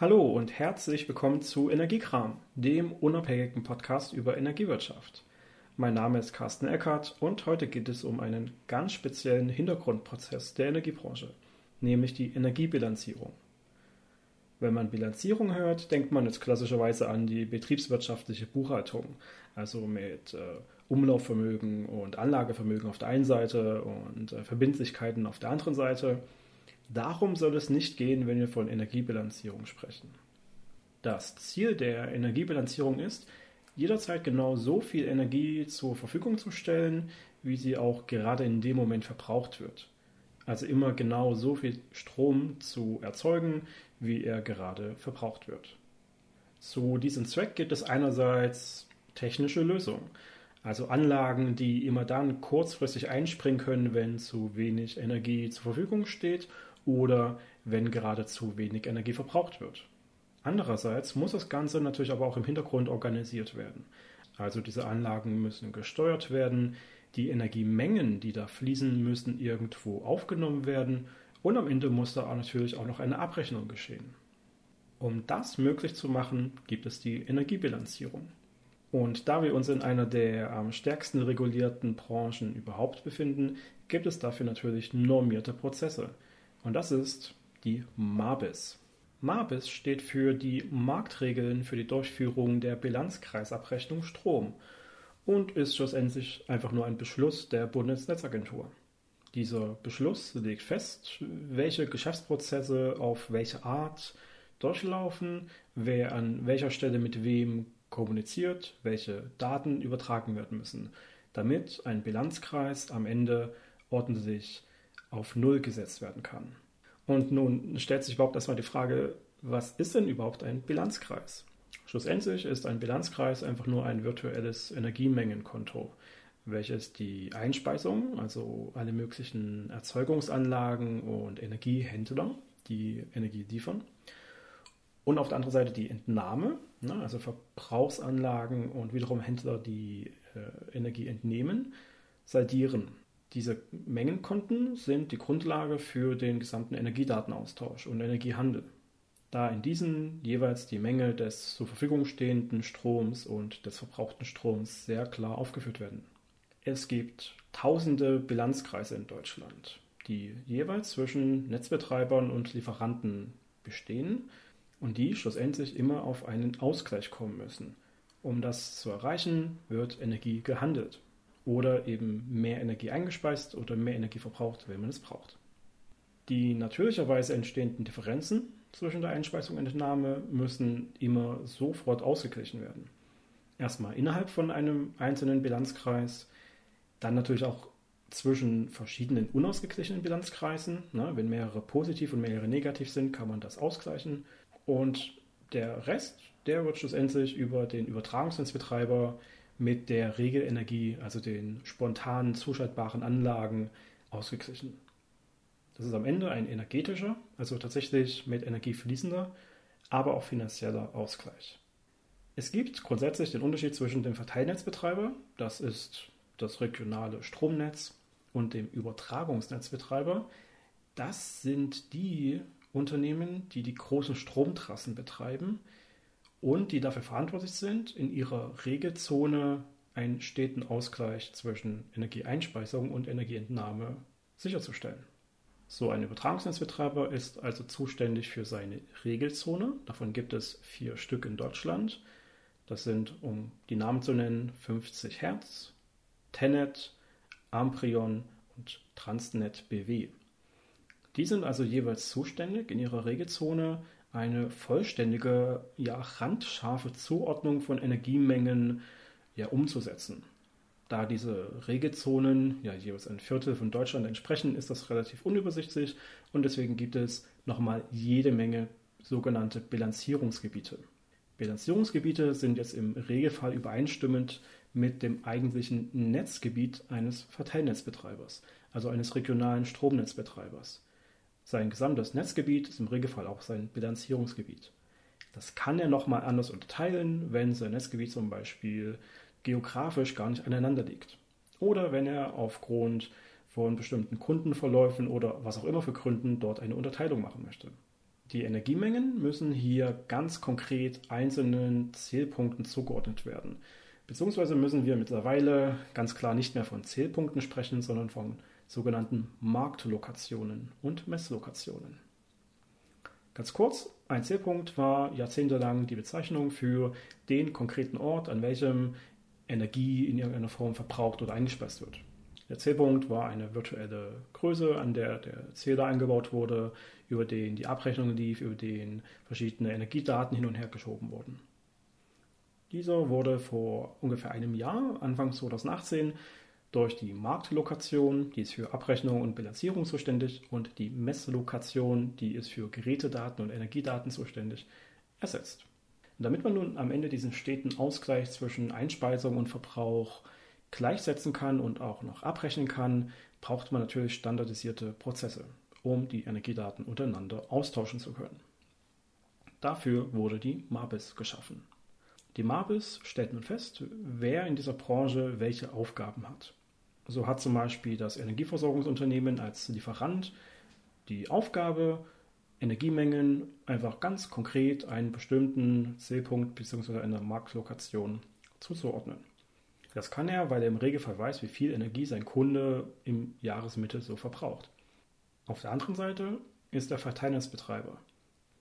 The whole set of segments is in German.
Hallo und herzlich willkommen zu Energiekram, dem unabhängigen Podcast über Energiewirtschaft. Mein Name ist Carsten Eckert und heute geht es um einen ganz speziellen Hintergrundprozess der Energiebranche, nämlich die Energiebilanzierung. Wenn man Bilanzierung hört, denkt man jetzt klassischerweise an die betriebswirtschaftliche Buchhaltung, also mit äh, Umlaufvermögen und Anlagevermögen auf der einen Seite und äh, Verbindlichkeiten auf der anderen Seite. Darum soll es nicht gehen, wenn wir von Energiebilanzierung sprechen. Das Ziel der Energiebilanzierung ist, jederzeit genau so viel Energie zur Verfügung zu stellen, wie sie auch gerade in dem Moment verbraucht wird. Also immer genau so viel Strom zu erzeugen, wie er gerade verbraucht wird. Zu diesem Zweck gibt es einerseits technische Lösungen, also Anlagen, die immer dann kurzfristig einspringen können, wenn zu wenig Energie zur Verfügung steht oder wenn gerade zu wenig Energie verbraucht wird. Andererseits muss das Ganze natürlich aber auch im Hintergrund organisiert werden. Also diese Anlagen müssen gesteuert werden, die Energiemengen, die da fließen, müssen irgendwo aufgenommen werden und am Ende muss da natürlich auch noch eine Abrechnung geschehen. Um das möglich zu machen, gibt es die Energiebilanzierung. Und da wir uns in einer der am stärksten regulierten Branchen überhaupt befinden, gibt es dafür natürlich normierte Prozesse. Und das ist die MABIS. MABIS steht für die Marktregeln für die Durchführung der Bilanzkreisabrechnung Strom und ist schlussendlich einfach nur ein Beschluss der Bundesnetzagentur. Dieser Beschluss legt fest, welche Geschäftsprozesse auf welche Art durchlaufen, wer an welcher Stelle mit wem kommuniziert, welche Daten übertragen werden müssen, damit ein Bilanzkreis am Ende ordentlich auf Null gesetzt werden kann. Und nun stellt sich überhaupt erstmal die Frage, was ist denn überhaupt ein Bilanzkreis? Schlussendlich ist ein Bilanzkreis einfach nur ein virtuelles Energiemengenkonto, welches die Einspeisung, also alle möglichen Erzeugungsanlagen und Energiehändler, die Energie liefern, und auf der anderen Seite die Entnahme, ne, also Verbrauchsanlagen und wiederum Händler, die äh, Energie entnehmen, saldieren. Diese Mengenkonten sind die Grundlage für den gesamten Energiedatenaustausch und Energiehandel, da in diesen jeweils die Menge des zur Verfügung stehenden Stroms und des verbrauchten Stroms sehr klar aufgeführt werden. Es gibt tausende Bilanzkreise in Deutschland, die jeweils zwischen Netzbetreibern und Lieferanten bestehen und die schlussendlich immer auf einen Ausgleich kommen müssen. Um das zu erreichen, wird Energie gehandelt oder eben mehr Energie eingespeist oder mehr Energie verbraucht, wenn man es braucht. Die natürlicherweise entstehenden Differenzen zwischen der Einspeisung und Entnahme müssen immer sofort ausgeglichen werden. Erstmal innerhalb von einem einzelnen Bilanzkreis, dann natürlich auch zwischen verschiedenen unausgeglichenen Bilanzkreisen. Ne? Wenn mehrere positiv und mehrere negativ sind, kann man das ausgleichen. Und der Rest, der wird schlussendlich über den Übertragungsnetzbetreiber mit der Regelenergie, also den spontanen zuschaltbaren Anlagen, ausgeglichen. Das ist am Ende ein energetischer, also tatsächlich mit Energie fließender, aber auch finanzieller Ausgleich. Es gibt grundsätzlich den Unterschied zwischen dem Verteilnetzbetreiber, das ist das regionale Stromnetz, und dem Übertragungsnetzbetreiber. Das sind die Unternehmen, die die großen Stromtrassen betreiben und die dafür verantwortlich sind, in ihrer Regelzone einen steten Ausgleich zwischen Energieeinspeisung und Energieentnahme sicherzustellen. So ein Übertragungsnetzbetreiber ist also zuständig für seine Regelzone. Davon gibt es vier Stück in Deutschland. Das sind, um die Namen zu nennen, 50 Hertz, Tenet, Amprion und Transnet BW. Die sind also jeweils zuständig, in ihrer Regelzone eine vollständige, ja randscharfe Zuordnung von Energiemengen ja, umzusetzen. Da diese Regelzonen ja jeweils ein Viertel von Deutschland entsprechen, ist das relativ unübersichtlich und deswegen gibt es nochmal jede Menge sogenannte Bilanzierungsgebiete. Bilanzierungsgebiete sind jetzt im Regelfall übereinstimmend mit dem eigentlichen Netzgebiet eines Verteilnetzbetreibers, also eines regionalen Stromnetzbetreibers. Sein gesamtes Netzgebiet ist im Regelfall auch sein Bilanzierungsgebiet. Das kann er nochmal anders unterteilen, wenn sein Netzgebiet zum Beispiel geografisch gar nicht aneinander liegt. Oder wenn er aufgrund von bestimmten Kundenverläufen oder was auch immer für Gründen dort eine Unterteilung machen möchte. Die Energiemengen müssen hier ganz konkret einzelnen Zählpunkten zugeordnet werden. Beziehungsweise müssen wir mittlerweile ganz klar nicht mehr von Zählpunkten sprechen, sondern von sogenannten Marktlokationen und Messlokationen. Ganz kurz, ein Zählpunkt war jahrzehntelang die Bezeichnung für den konkreten Ort, an welchem Energie in irgendeiner Form verbraucht oder eingespeist wird. Der Zählpunkt war eine virtuelle Größe, an der der Zähler eingebaut wurde, über den die Abrechnung lief, über den verschiedene Energiedaten hin und her geschoben wurden. Dieser wurde vor ungefähr einem Jahr, Anfang 2018, durch die Marktlokation, die ist für Abrechnung und Bilanzierung zuständig, und die Messlokation, die ist für Gerätedaten und Energiedaten zuständig, ersetzt. Und damit man nun am Ende diesen steten Ausgleich zwischen Einspeisung und Verbrauch gleichsetzen kann und auch noch abrechnen kann, braucht man natürlich standardisierte Prozesse, um die Energiedaten untereinander austauschen zu können. Dafür wurde die MABIS geschaffen. Die MABIS stellt nun fest, wer in dieser Branche welche Aufgaben hat. So hat zum Beispiel das Energieversorgungsunternehmen als Lieferant die Aufgabe, Energiemengen einfach ganz konkret einen bestimmten Zählpunkt bzw. einer Marktlokation zuzuordnen. Das kann er, weil er im Regelfall weiß, wie viel Energie sein Kunde im Jahresmitte so verbraucht. Auf der anderen Seite ist der Verteilnetzbetreiber.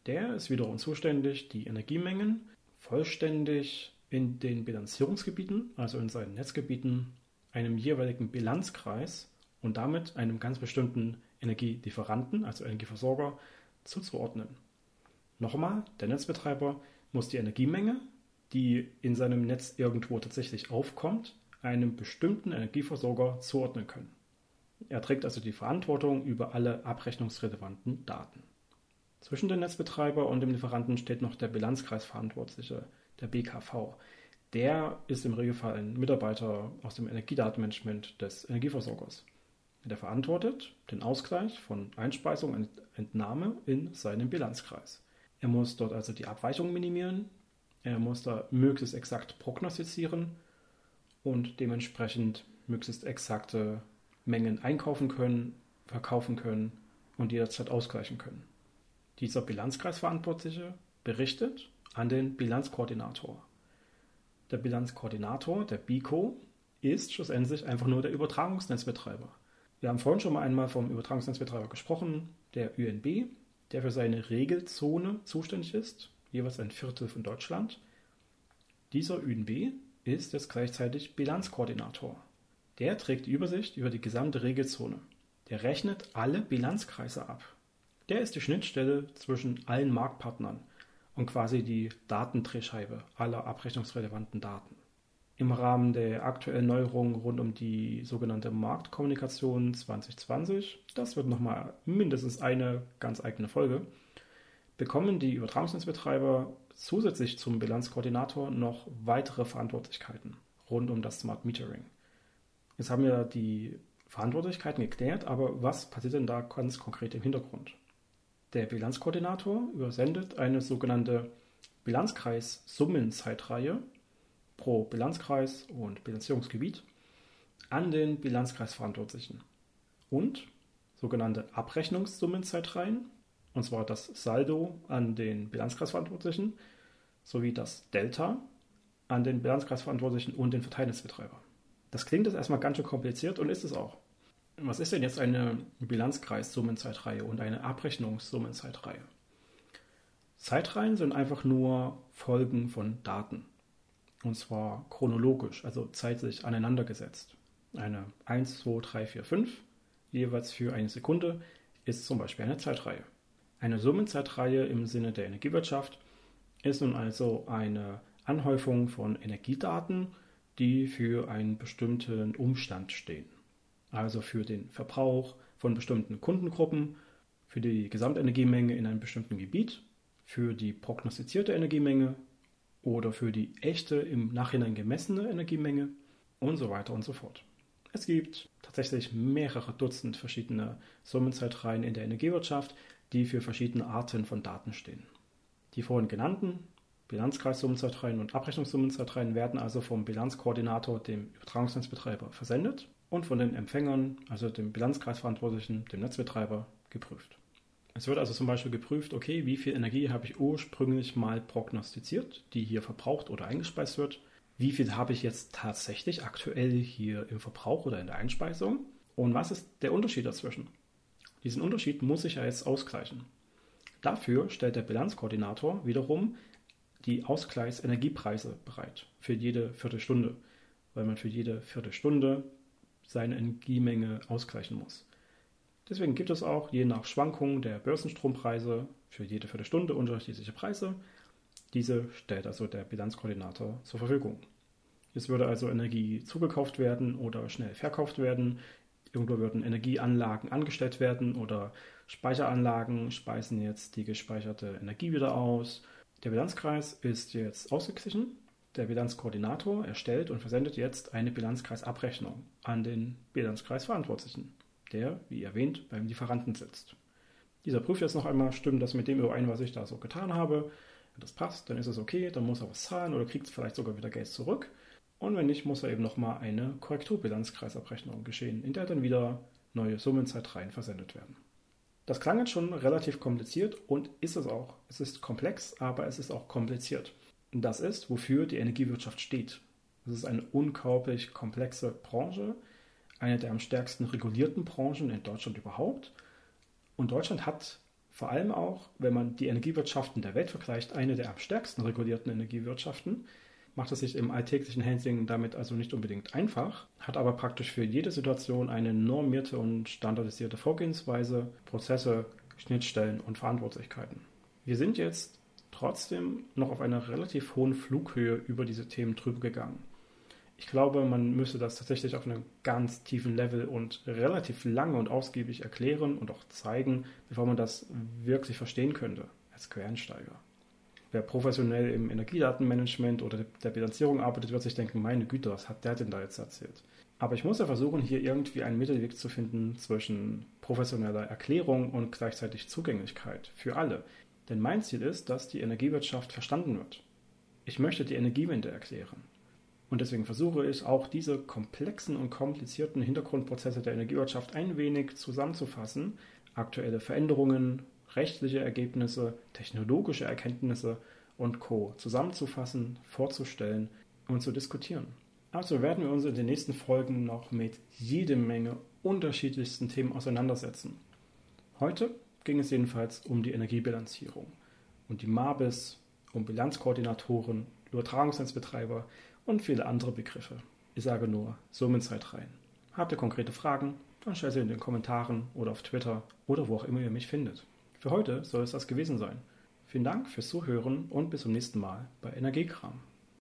Der ist wiederum zuständig, die Energiemengen vollständig in den Bilanzierungsgebieten, also in seinen Netzgebieten, einem jeweiligen Bilanzkreis und damit einem ganz bestimmten Energielieferanten, also Energieversorger, zuzuordnen. Nochmal, der Netzbetreiber muss die Energiemenge die in seinem Netz irgendwo tatsächlich aufkommt, einem bestimmten Energieversorger zuordnen können. Er trägt also die Verantwortung über alle abrechnungsrelevanten Daten. Zwischen dem Netzbetreiber und dem Lieferanten steht noch der Bilanzkreisverantwortliche, der BKV. Der ist im Regelfall ein Mitarbeiter aus dem Energiedatenmanagement des Energieversorgers. Der verantwortet den Ausgleich von Einspeisung und Entnahme in seinem Bilanzkreis. Er muss dort also die Abweichungen minimieren, er muss da möglichst exakt prognostizieren und dementsprechend möglichst exakte Mengen einkaufen können, verkaufen können und jederzeit ausgleichen können. Dieser Bilanzkreisverantwortliche berichtet an den Bilanzkoordinator. Der Bilanzkoordinator, der BICO, ist schlussendlich einfach nur der Übertragungsnetzbetreiber. Wir haben vorhin schon mal einmal vom Übertragungsnetzbetreiber gesprochen, der UNB, der für seine Regelzone zuständig ist jeweils ein Viertel von Deutschland. Dieser ÜNB ist jetzt gleichzeitig Bilanzkoordinator. Der trägt die Übersicht über die gesamte Regelzone. Der rechnet alle Bilanzkreise ab. Der ist die Schnittstelle zwischen allen Marktpartnern und quasi die Datendrehscheibe aller abrechnungsrelevanten Daten. Im Rahmen der aktuellen Neuerungen rund um die sogenannte Marktkommunikation 2020, das wird nochmal mindestens eine ganz eigene Folge, bekommen die Übertragungsnetzbetreiber zusätzlich zum Bilanzkoordinator noch weitere Verantwortlichkeiten rund um das Smart Metering. Jetzt haben wir die Verantwortlichkeiten geklärt, aber was passiert denn da ganz konkret im Hintergrund? Der Bilanzkoordinator übersendet eine sogenannte Bilanzkreis-Summenzeitreihe pro Bilanzkreis und Bilanzierungsgebiet an den Bilanzkreisverantwortlichen und sogenannte Abrechnungssummenzeitreihen und zwar das Saldo an den Bilanzkreisverantwortlichen sowie das Delta an den Bilanzkreisverantwortlichen und den Verteilnetzbetreiber. Das klingt jetzt erstmal ganz schön kompliziert und ist es auch. Was ist denn jetzt eine Bilanzkreissummenzeitreihe und eine Abrechnungssummenzeitreihe? Zeitreihen sind einfach nur Folgen von Daten. Und zwar chronologisch, also zeitlich aneinandergesetzt. Eine 1, 2, 3, 4, 5, jeweils für eine Sekunde, ist zum Beispiel eine Zeitreihe. Eine Summenzeitreihe im Sinne der Energiewirtschaft ist nun also eine Anhäufung von Energiedaten, die für einen bestimmten Umstand stehen. Also für den Verbrauch von bestimmten Kundengruppen, für die Gesamtenergiemenge in einem bestimmten Gebiet, für die prognostizierte Energiemenge oder für die echte im Nachhinein gemessene Energiemenge und so weiter und so fort. Es gibt tatsächlich mehrere Dutzend verschiedene Summenzeitreihen in der Energiewirtschaft, die für verschiedene Arten von Daten stehen. Die vorhin genannten Bilanzkreissummenzeitreihen und Abrechnungssummenzeitreihen werden also vom Bilanzkoordinator, dem Übertragungsnetzbetreiber, versendet und von den Empfängern, also dem Bilanzkreisverantwortlichen, dem Netzbetreiber, geprüft. Es wird also zum Beispiel geprüft, okay, wie viel Energie habe ich ursprünglich mal prognostiziert, die hier verbraucht oder eingespeist wird. Wie viel habe ich jetzt tatsächlich aktuell hier im Verbrauch oder in der Einspeisung? Und was ist der Unterschied dazwischen? Diesen Unterschied muss ich ja jetzt ausgleichen. Dafür stellt der Bilanzkoordinator wiederum die Ausgleichsenergiepreise bereit für jede Viertelstunde, weil man für jede Viertelstunde seine Energiemenge ausgleichen muss. Deswegen gibt es auch je nach Schwankung der Börsenstrompreise für jede Viertelstunde unterschiedliche Preise. Diese stellt also der Bilanzkoordinator zur Verfügung. Es würde also Energie zugekauft werden oder schnell verkauft werden. Irgendwo würden Energieanlagen angestellt werden oder Speicheranlagen speisen jetzt die gespeicherte Energie wieder aus. Der Bilanzkreis ist jetzt ausgeglichen. Der Bilanzkoordinator erstellt und versendet jetzt eine Bilanzkreisabrechnung an den Bilanzkreisverantwortlichen der, wie erwähnt, beim Lieferanten sitzt. Dieser prüft jetzt noch einmal, stimmt das mit dem überein, was ich da so getan habe. Wenn das passt, dann ist es okay, dann muss er was zahlen oder kriegt vielleicht sogar wieder Geld zurück. Und wenn nicht, muss er eben nochmal eine Korrekturbilanzkreisabrechnung geschehen, in der dann wieder neue Summenzeitreihen versendet werden. Das klang jetzt schon relativ kompliziert und ist es auch. Es ist komplex, aber es ist auch kompliziert. Das ist, wofür die Energiewirtschaft steht. Es ist eine unglaublich komplexe Branche, eine der am stärksten regulierten Branchen in Deutschland überhaupt. Und Deutschland hat vor allem auch, wenn man die Energiewirtschaften der Welt vergleicht, eine der am stärksten regulierten Energiewirtschaften. Macht es sich im alltäglichen Handling damit also nicht unbedingt einfach, hat aber praktisch für jede Situation eine normierte und standardisierte Vorgehensweise, Prozesse, Schnittstellen und Verantwortlichkeiten. Wir sind jetzt trotzdem noch auf einer relativ hohen Flughöhe über diese Themen drüber gegangen. Ich glaube, man müsste das tatsächlich auf einem ganz tiefen Level und relativ lange und ausgiebig erklären und auch zeigen, bevor man das wirklich verstehen könnte als Quereinsteiger. Wer professionell im Energiedatenmanagement oder der Bilanzierung arbeitet, wird sich denken, meine Güte, was hat der denn da jetzt erzählt? Aber ich muss ja versuchen, hier irgendwie einen Mittelweg zu finden zwischen professioneller Erklärung und gleichzeitig Zugänglichkeit für alle. Denn mein Ziel ist, dass die Energiewirtschaft verstanden wird. Ich möchte die Energiewende erklären. Und deswegen versuche ich auch diese komplexen und komplizierten Hintergrundprozesse der Energiewirtschaft ein wenig zusammenzufassen, aktuelle Veränderungen, rechtliche Ergebnisse, technologische Erkenntnisse und Co. zusammenzufassen, vorzustellen und zu diskutieren. Also werden wir uns in den nächsten Folgen noch mit jede Menge unterschiedlichsten Themen auseinandersetzen. Heute ging es jedenfalls um die Energiebilanzierung, um die MABIS, um Bilanzkoordinatoren, Übertragungsnetzbetreiber, und viele andere Begriffe. Ich sage nur Summenzeit rein. Habt ihr konkrete Fragen? Dann stellt sie in den Kommentaren oder auf Twitter oder wo auch immer ihr mich findet. Für heute soll es das gewesen sein. Vielen Dank fürs Zuhören und bis zum nächsten Mal bei Energiekram.